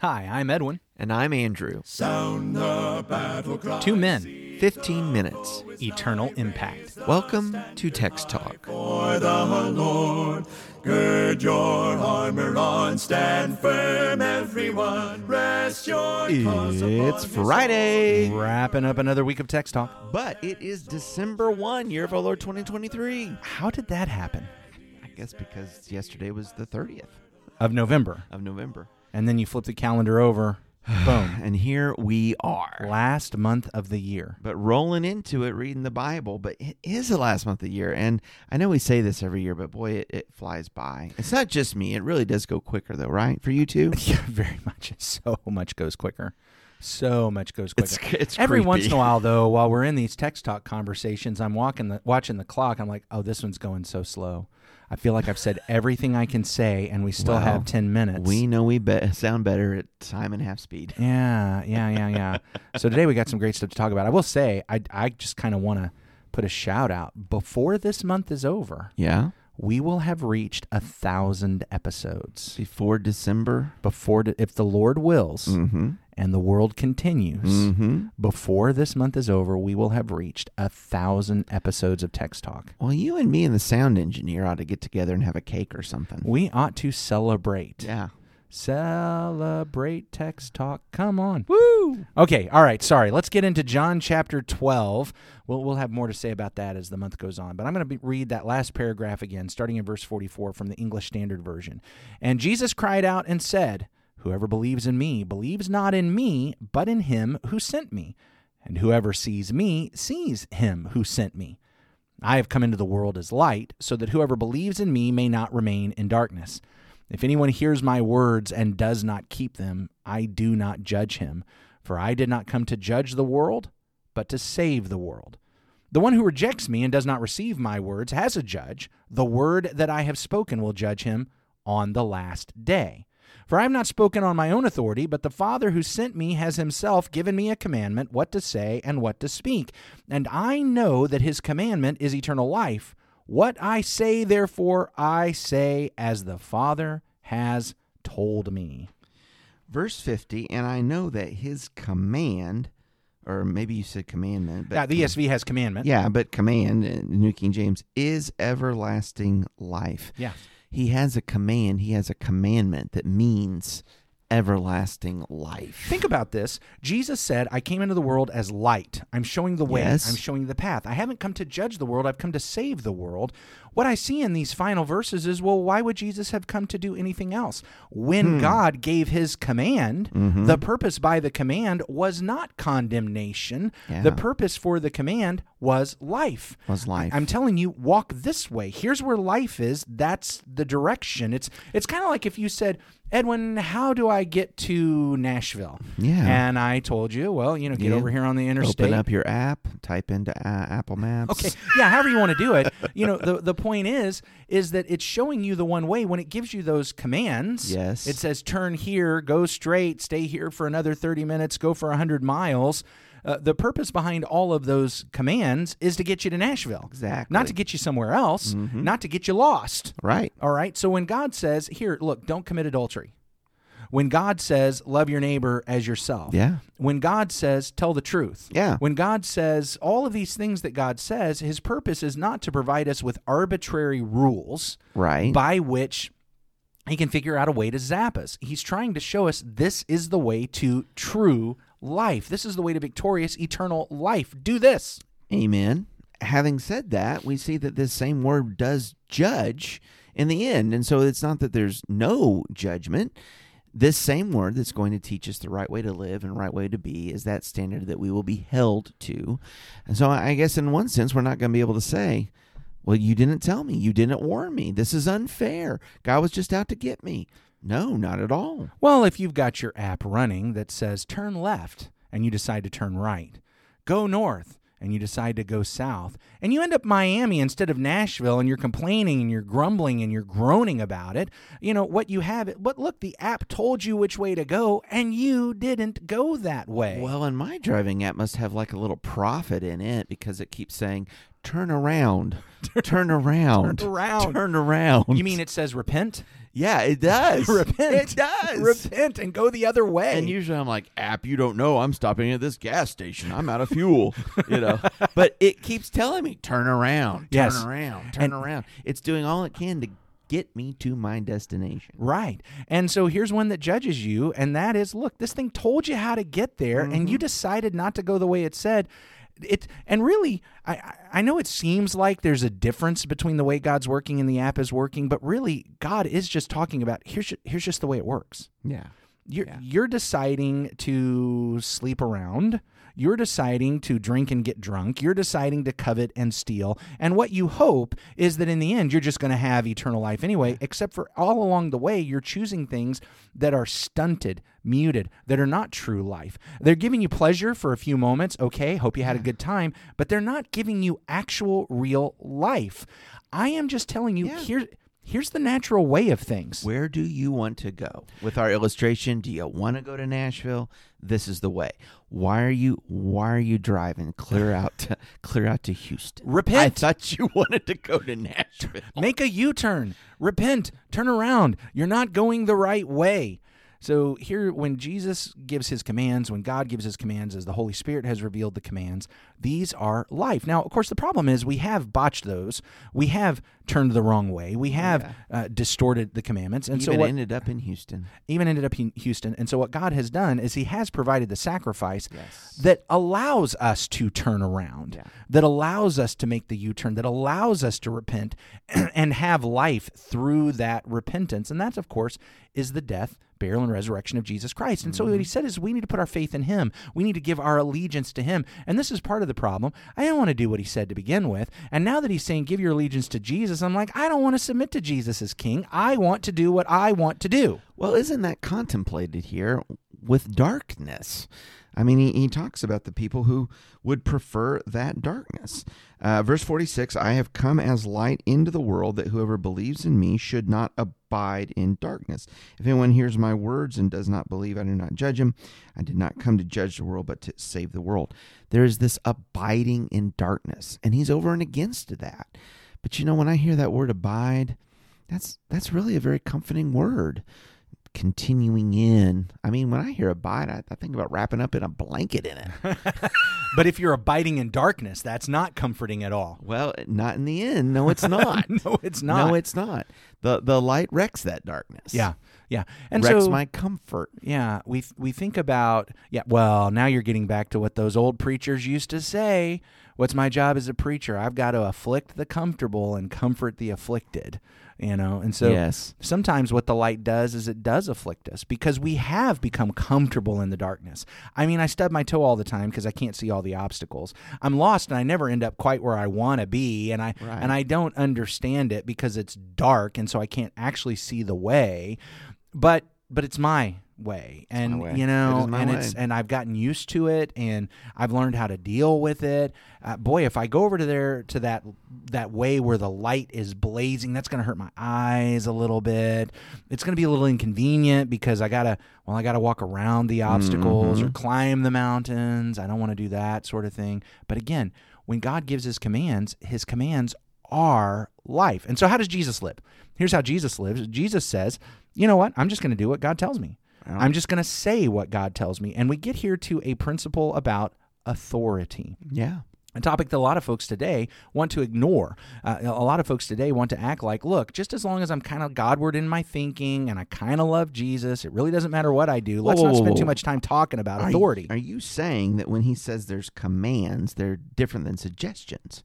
Hi, I'm Edwin. And I'm Andrew. Sound the battle cry. Two men, 15 minutes. eternal impact. Welcome to Text Talk. For the Lord, gird your armor on, stand firm, everyone. Rest your It's Friday, Wrapping up another week of Text Talk. but it is December 1, year of our Lord 2023. How did that happen? I guess because yesterday was the 30th Of November. of November. And then you flip the calendar over. Boom. And here we are. Last month of the year. But rolling into it, reading the Bible, but it is the last month of the year. And I know we say this every year, but boy, it, it flies by. It's not just me. It really does go quicker, though, right? For you too? Yeah, very much. So much goes quicker. So much goes quicker. It's, it's Every once in a while, though, while we're in these text talk conversations, I'm walking the watching the clock. I'm like, oh, this one's going so slow. I feel like I've said everything I can say, and we still Well, have ten minutes. We know we be- sound better at time and half speed. Yeah, yeah, yeah, yeah. so today we got some great stuff to talk about. I will say, I, I just kind of want to put a shout out before this month is over. Yeah? We will have reached a thousand episodes Before December? before, if the Lord wills, Mm-hmm. And the world continues. Mm-hmm. Before this month is over, we will have reached a thousand episodes of Text Talk. Well, you and me and the sound engineer ought to get together and have a cake or something. We ought to celebrate. Yeah. Celebrate Text Talk. Come on. Woo! Okay, all right. Sorry. Let's get into John chapter 12. We'll, we'll have more to say about that as the month goes on. But I'm going to read that last paragraph again, starting in verse 44 from the English Standard Version. And Jesus cried out and said, Whoever believes in me believes not in me, but in him who sent me. And whoever sees me sees him who sent me. I have come into the world as light, so that whoever believes in me may not remain in darkness. If anyone hears my words and does not keep them, I do not judge him. For I did not come to judge the world, but to save the world. The one who rejects me and does not receive my words has a judge. The word that I have spoken will judge him on the last day. For I have not spoken on my own authority, but the Father who sent me has himself given me a commandment what to say and what to speak. And I know that his commandment is eternal life. What I say, therefore, I say as the Father has told me. Verse 50, and I know that his command, or maybe you said commandment, but Yeah, the ESV has commandment. yeah, but command, in New King James, is everlasting life. Yeah. He has a command, he has a commandment that means everlasting life. Think about this. Jesus said, I came into the world as light. I'm showing the way. Yes. I'm showing the path. I haven't come to judge the world. I've come to save the world. What I see in these final verses is, well, why would Jesus have come to do anything else? When Hmm. God gave his command, Mm-hmm. the purpose by the command was not condemnation. Yeah. The purpose for the command was life. was life. I'm telling you, walk this way. Here's where life is. That's the direction. It's it's kind of like if you said, Edwin, how do I get to Nashville? Yeah. And I told you, well, you know, get Yeah. over here on the interstate. Open up your app, type into uh, Apple Maps. Okay. Yeah, however you want to do it. You know, the the point is is that it's showing you the one way when it gives you those commands. Yes. It says turn here, go straight, stay here for another 30 minutes, go for 100 miles. Uh, the purpose behind all of those commands is to get you to Nashville. Exactly. Not to get you somewhere else, Mm-hmm. not to get you lost. Right. All right. So when God says, here, look, don't commit adultery. When God says, love your neighbor as yourself. Yeah. When God says, tell the truth. Yeah. When God says all of these things that God says, his purpose is not to provide us with arbitrary rules Right. by which he can figure out a way to zap us. He's trying to show us this is the way to true life. This is the way to victorious eternal life. Do this. Amen. Having said that, we see that this same word does judge in the end. And so it's not that there's no judgment. This same word that's going to teach us the right way to live and right way to be is that standard that we will be held to. And so I guess in one sense, we're not going to be able to say, well, you didn't tell me. You didn't warn me. This is unfair. God was just out to get me. No, not at all. Well, if you've got your app running that says turn left and you decide to turn right, go north and you decide to go south, and you end up Miami instead of Nashville, and you're complaining and you're grumbling and you're groaning about it, you know what you have. But look, the app told you which way to go, and you didn't go that way. Well, and my driving app must have like a little prophet in it because it keeps saying, turn around, turn around, Turn around. turn around. you mean it says repent? Yeah, it does. repent. It does. repent and go the other way. And usually I'm like, app, you don't know. I'm stopping at this gas station. I'm out of fuel. you know. But it keeps telling me, turn around, turn Yes. around, turn And- around. It's doing all it can to get me to my destination. Right. And so here's one that judges you, and that is look, this thing told you how to get there, and Mm-hmm. you decided not to go the way it said. It and really, I I- know it seems like there's a difference between the way God's working and the app is working, but really, God is just talking about here's here's just the way it works. Yeah. You're Yeah. you're deciding to sleep around. You're deciding to drink and get drunk. You're deciding to covet and steal. And what you hope is that in the end, you're just going to have eternal life anyway, except for all along the way, you're choosing things that are stunted, muted, that are not true life. They're giving you pleasure for a few moments. Okay, hope you had a good time, but they're not giving you actual, real life. I am just telling you, Yeah. here, here's the natural way of things. Where do you want to go? With our illustration, do you want to go to Nashville? This is the way. Why are you why are you driving clear out to clear out to Houston? Repent. I thought you wanted to go to Nashville. Make a U turn. Repent. Turn around. You're not going the right way. So, here, when Jesus gives his commands, when God gives his commands, as the Holy Spirit has revealed the commands, these are life. Now, of course, the problem is we have botched those. We have turned the wrong way. We have uh, distorted the commandments. And Even so, what, ended up in Houston. even ended up in Houston. And so, what God has done is He has provided the sacrifice Yes. that allows us to turn around, Yeah. that allows us to make the U turn, that allows us to repent and have life through that repentance. And that, of course, is the death, burial, and resurrection of Jesus Christ. And so, what He mm-hmm. said is we need to put our faith in Him, we need to give our allegiance to Him. And this is part of the problem. I didn't want to do what He said to begin with. And now that He's saying, give your allegiance to Jesus, I'm like, I don't want to submit to Jesus as King. I want to do what I want to do. Well, isn't that contemplated here with darkness? I mean, he, he talks about the people who would prefer that darkness. Uh, verse 46 I have come as light into the world that whoever believes in me should not abide in darkness. If anyone hears my words and does not believe, I do not judge him. I did not come to judge the world, but to save the world. There is this abiding in darkness, and he's over and against that. But you know, when I hear that word abide, that's that's really a very comforting word continuing in. I mean, when I hear abide, I, I think about wrapping up in a blanket in it. But if you're abiding in darkness, that's not comforting at all. well, not in the end. No, it's not. No, it's not. No, it's not. The the light wrecks that darkness. yeah, yeah, and wrecks so my comfort. yeah, we we think about yeah. Well, now you're getting back to what those old preachers used to say. What's my job as a preacher? I've got to afflict the comfortable and comfort the afflicted. You know, and so yes. sometimes what the light does is it does afflict us because we have become comfortable in the darkness. I mean, I stub my toe all the time because I can't see all the obstacles. I'm lost and I never end up quite where I want to be and I Right. and I don't understand it because it's dark and so I can't actually see the way. But but it's my way and way. you know and way. it's and I've gotten used to it and I've learned how to deal with it. Uh, boy, if I go over to there to that that way where the light is blazing, that's going to hurt my eyes a little bit. It's going to be a little inconvenient because I got to well, I got to walk around the obstacles or climb the mountains. I don't want to do that sort of thing. But again, when God gives his commands, his commands are life. And so how does Jesus live? Here's how Jesus lives. Jesus says, "You know what? I'm just going to do what God tells me." I'm just going to say what God tells me. And we get here to a principle about authority. Yeah. A topic that a lot of folks today want to ignore. Uh, a lot of folks today want to act like, look, just as long as I'm kind of Godward in my thinking and I kind of love Jesus, it really doesn't matter what I do. Let's whoa, not spend whoa. too much time talking about Are you- authority. Are you saying that when he says there's commands, they're different than suggestions?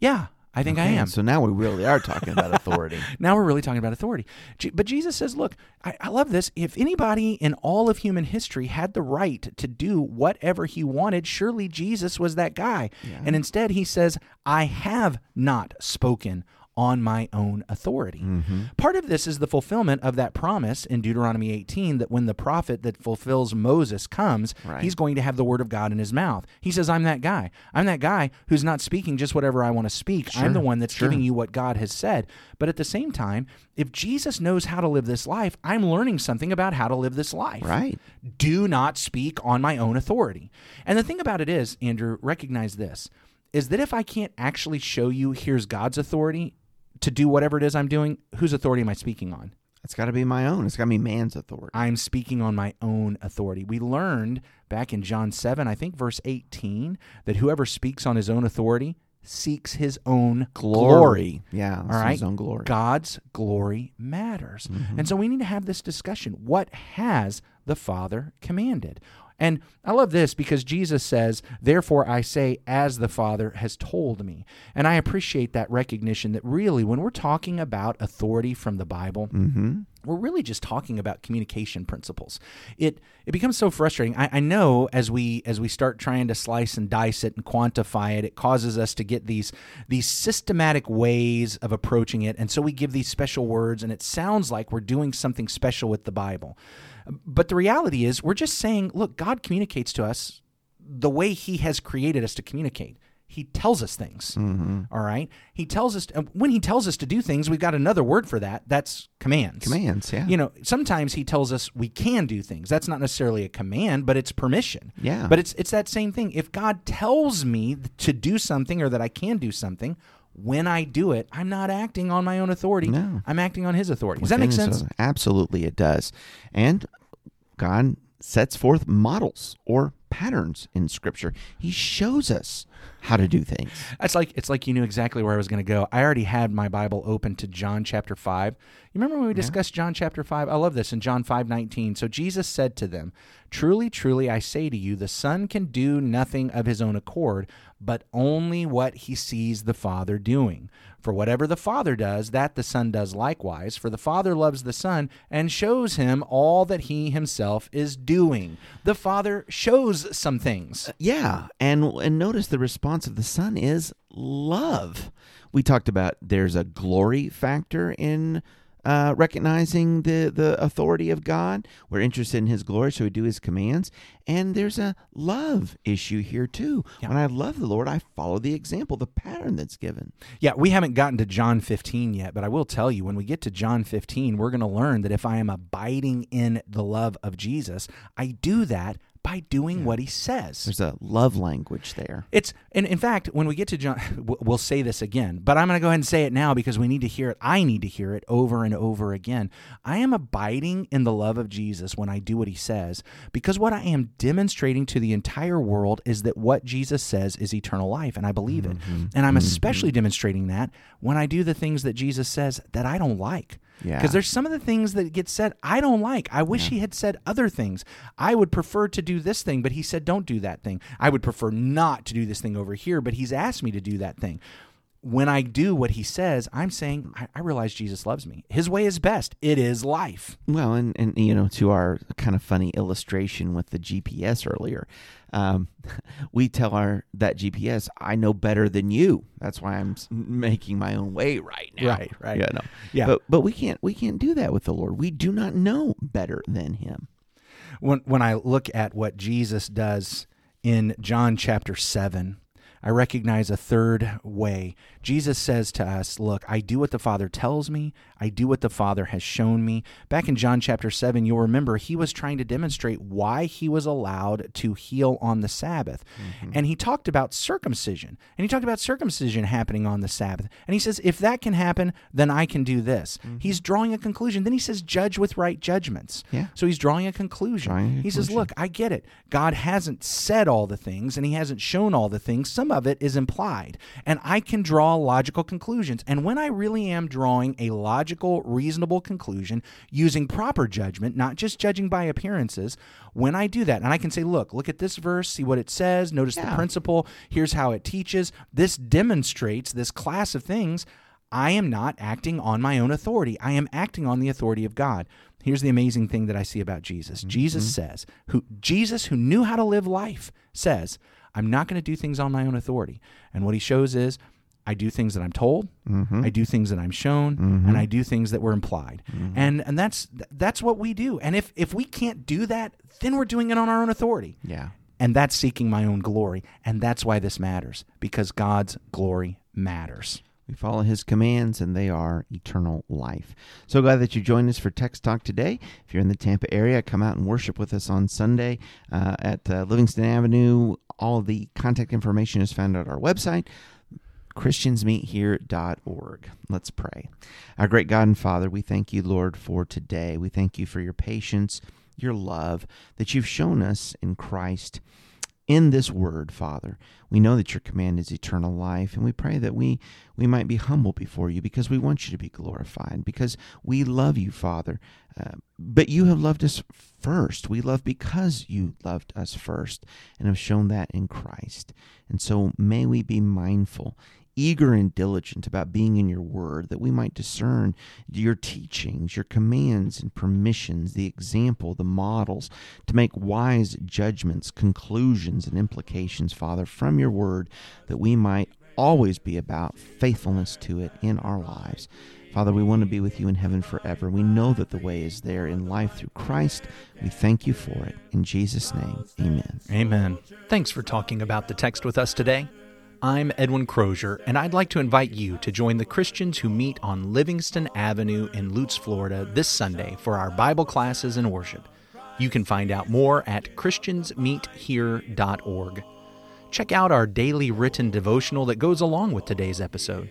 yeah, I think I am. So now we really are talking about authority. Now we're really talking about authority. But Jesus says, look, I, I love this. If anybody in all of human history had the right to do whatever he wanted, surely Jesus was that guy. And instead, he says, I have not spoken on my own authority. Mm-hmm. Part of this is the fulfillment of that promise in Deuteronomy 18 that when the prophet that fulfills Moses comes, Right. he's going to have the word of God in his mouth. He says, I'm that guy. I'm that guy who's not speaking just whatever I want to speak. I'm the one that's sure. giving you what God has said. But at the same time, if Jesus knows how to live this life, I'm learning something about how to live this life. right. Do not speak on my own authority. And the thing about it is, Andrew, recognize this is that if I can't actually show you here's God's authority, to do whatever it is I'm doing, whose authority am I speaking on? It's got to be my own. It's got to be man's authority. I'm speaking on my own authority. We learned back in John 7, I think verse 18, that whoever speaks on his own authority seeks his own glory. Yeah. All right. His own glory. God's glory matters. Mm-hmm. And so we need to have this discussion. What has the Father commanded? And I love this because Jesus says, Therefore I say, as the Father has told me. And I appreciate that recognition that really, when we're talking about authority from the Bible, Mm-hmm. we're really just talking about communication principles. It it becomes so frustrating. I, I know as we as we start trying to slice and dice it and quantify it, it causes us to get these these systematic ways of approaching it, and so we give these special words, and it sounds like we're doing something special with the Bible. But the reality is, we're just saying, look, God communicates to us the way He has created us to communicate. He tells us things. Mm-hmm. all right. He tells us when he tells us to do things, we've got another word for that. That's commands. Commands, yeah. You know, sometimes he tells us we can do things. That's not necessarily a command, but it's permission. Yeah. But it's it's that same thing. If God tells me to do something or that I can do something, when I do it, I'm not acting on my own authority. No. I'm acting on his authority. Does that make sense? Absolutely, it does. And God sets forth models or patterns in Scripture. He shows us how to do things. That's like it's like you knew exactly where I was going to go. I already had my Bible open to John chapter 5. You remember when we discussed John chapter 5? I love this in John 5:19. So Jesus said to them, "Truly, truly I say to you, the Son can do nothing of his own accord, but only what he sees the Father doing. For whatever the Father does, that the Son does likewise, for the Father loves the Son and shows him all that he himself is doing." The Father shows some things. Yeah, and and notice the response of the Son is love. We talked about there's a glory factor in uh, recognizing the the authority of God. We're interested in His glory, so we do His commands. And there's a love issue here too. Yeah. When I love the Lord, I follow the example, the pattern that's given. Yeah, we haven't gotten to John 15 yet, but I will tell you when we get to John 15, we're going to learn that if I am abiding in the love of Jesus, I do that by doing what he says. There's a love language there. It's and in fact, when we get to John, we'll- we'll say this again, but I'm going to go ahead and say it now because we need to hear it. I need to hear it over and over again. I am abiding in the love of Jesus when I do what he says because what I am demonstrating to the entire world is that what Jesus says is eternal life, and I believe it. Mm-hmm. And I'm mm-hmm. especially demonstrating that when I do the things that Jesus says that I don't like. Yeah. Because there's some of the things that get said I don't like. I wish he had said other things. I would prefer to do this thing, but he said don't do that thing. I would prefer not to do this thing over here, but he's asked me to do that thing. When I do what he says, I'm saying I, I realize Jesus loves me. His way is best. It is life. Well, and, and you know, to our kind of funny illustration with the GPS earlier, um, we tell our that GPS, I know better than you. That's why I'm making my own way right now. Right, right. Yeah, no. Yeah. But but we can't we can't do that with the Lord. We do not know better than Him. when when I look at what Jesus does in John chapter 7, I recognize a third way. Jesus says to us, Look, I do what the Father tells me, I do what the Father has shown me. Back in John chapter 7, you'll remember he was trying to demonstrate why he was allowed to heal on the Sabbath. Mm-hmm. And he talked about circumcision. And he talked about circumcision happening on the Sabbath. And he says, If that can happen, then I can do this. Mm-hmm. He's drawing a conclusion. Then he says, Judge with right judgments. Yeah. So he's drawing a conclusion. Drawing a he says. Look, I get it. God hasn't said all the things and he hasn't shown all the things. Some of it is implied. And I can draw logical conclusions. And when I really am drawing a logical, reasonable conclusion using proper judgment, not just judging by appearances, when I do that, and I can say, Look, look at this verse, see what it says, notice the principle, here's how it teaches. This demonstrates this class of things. I am not acting on my own authority. I am acting on the authority of God. Here's the amazing thing that I see about Jesus. Jesus mm-hmm. says, who Jesus who knew how to live life says, I'm not going to do things on my own authority. And what he shows is I do things that I'm told, mm-hmm. I do things that I'm shown, mm-hmm. and I do things that were implied. Mm-hmm. And and that's that's what we do. And if if we can't do that, then we're doing it on our own authority. Yeah. And that's seeking my own glory. And that's why this matters, because God's glory matters. We follow his commands, and they are eternal life. So glad that you joined us for Text Talk today. If you're in the Tampa area, come out and worship with us on Sunday uh, at uh, Livingston Avenue. All the contact information is found at our website. christiansmeethere.org. Let's pray. Our great God and Father, we thank you, Lord, for today. We thank you for your patience, your love that you've shown us in Christ in this word, Father. We know that your command is eternal life, and we pray that we, we might be humble before you because we want you to be glorified, because we love you, Father. But you have loved us first. We love because you loved us first and have shown that in Christ. And so may we be mindful eager and diligent about being in your word, that we might discern your teachings, your commands and permissions, the example, the models, to make wise judgments, conclusions, and implications, Father, from your word, that we might always be about faithfulness to it in our lives. Father, we want to be with you in heaven forever. We know that the way is there in life through Christ. We thank you for it. In Jesus' name, amen. Amen. Thanks for talking about the text with us today. I'm Edwin Crozier, and I'd like to invite you to join the Christians who meet on Livingston Avenue in Lutz, Florida this Sunday for our Bible classes and worship. You can find out more at ChristiansMeetHere.org. Check out our daily written devotional that goes along with today's episode.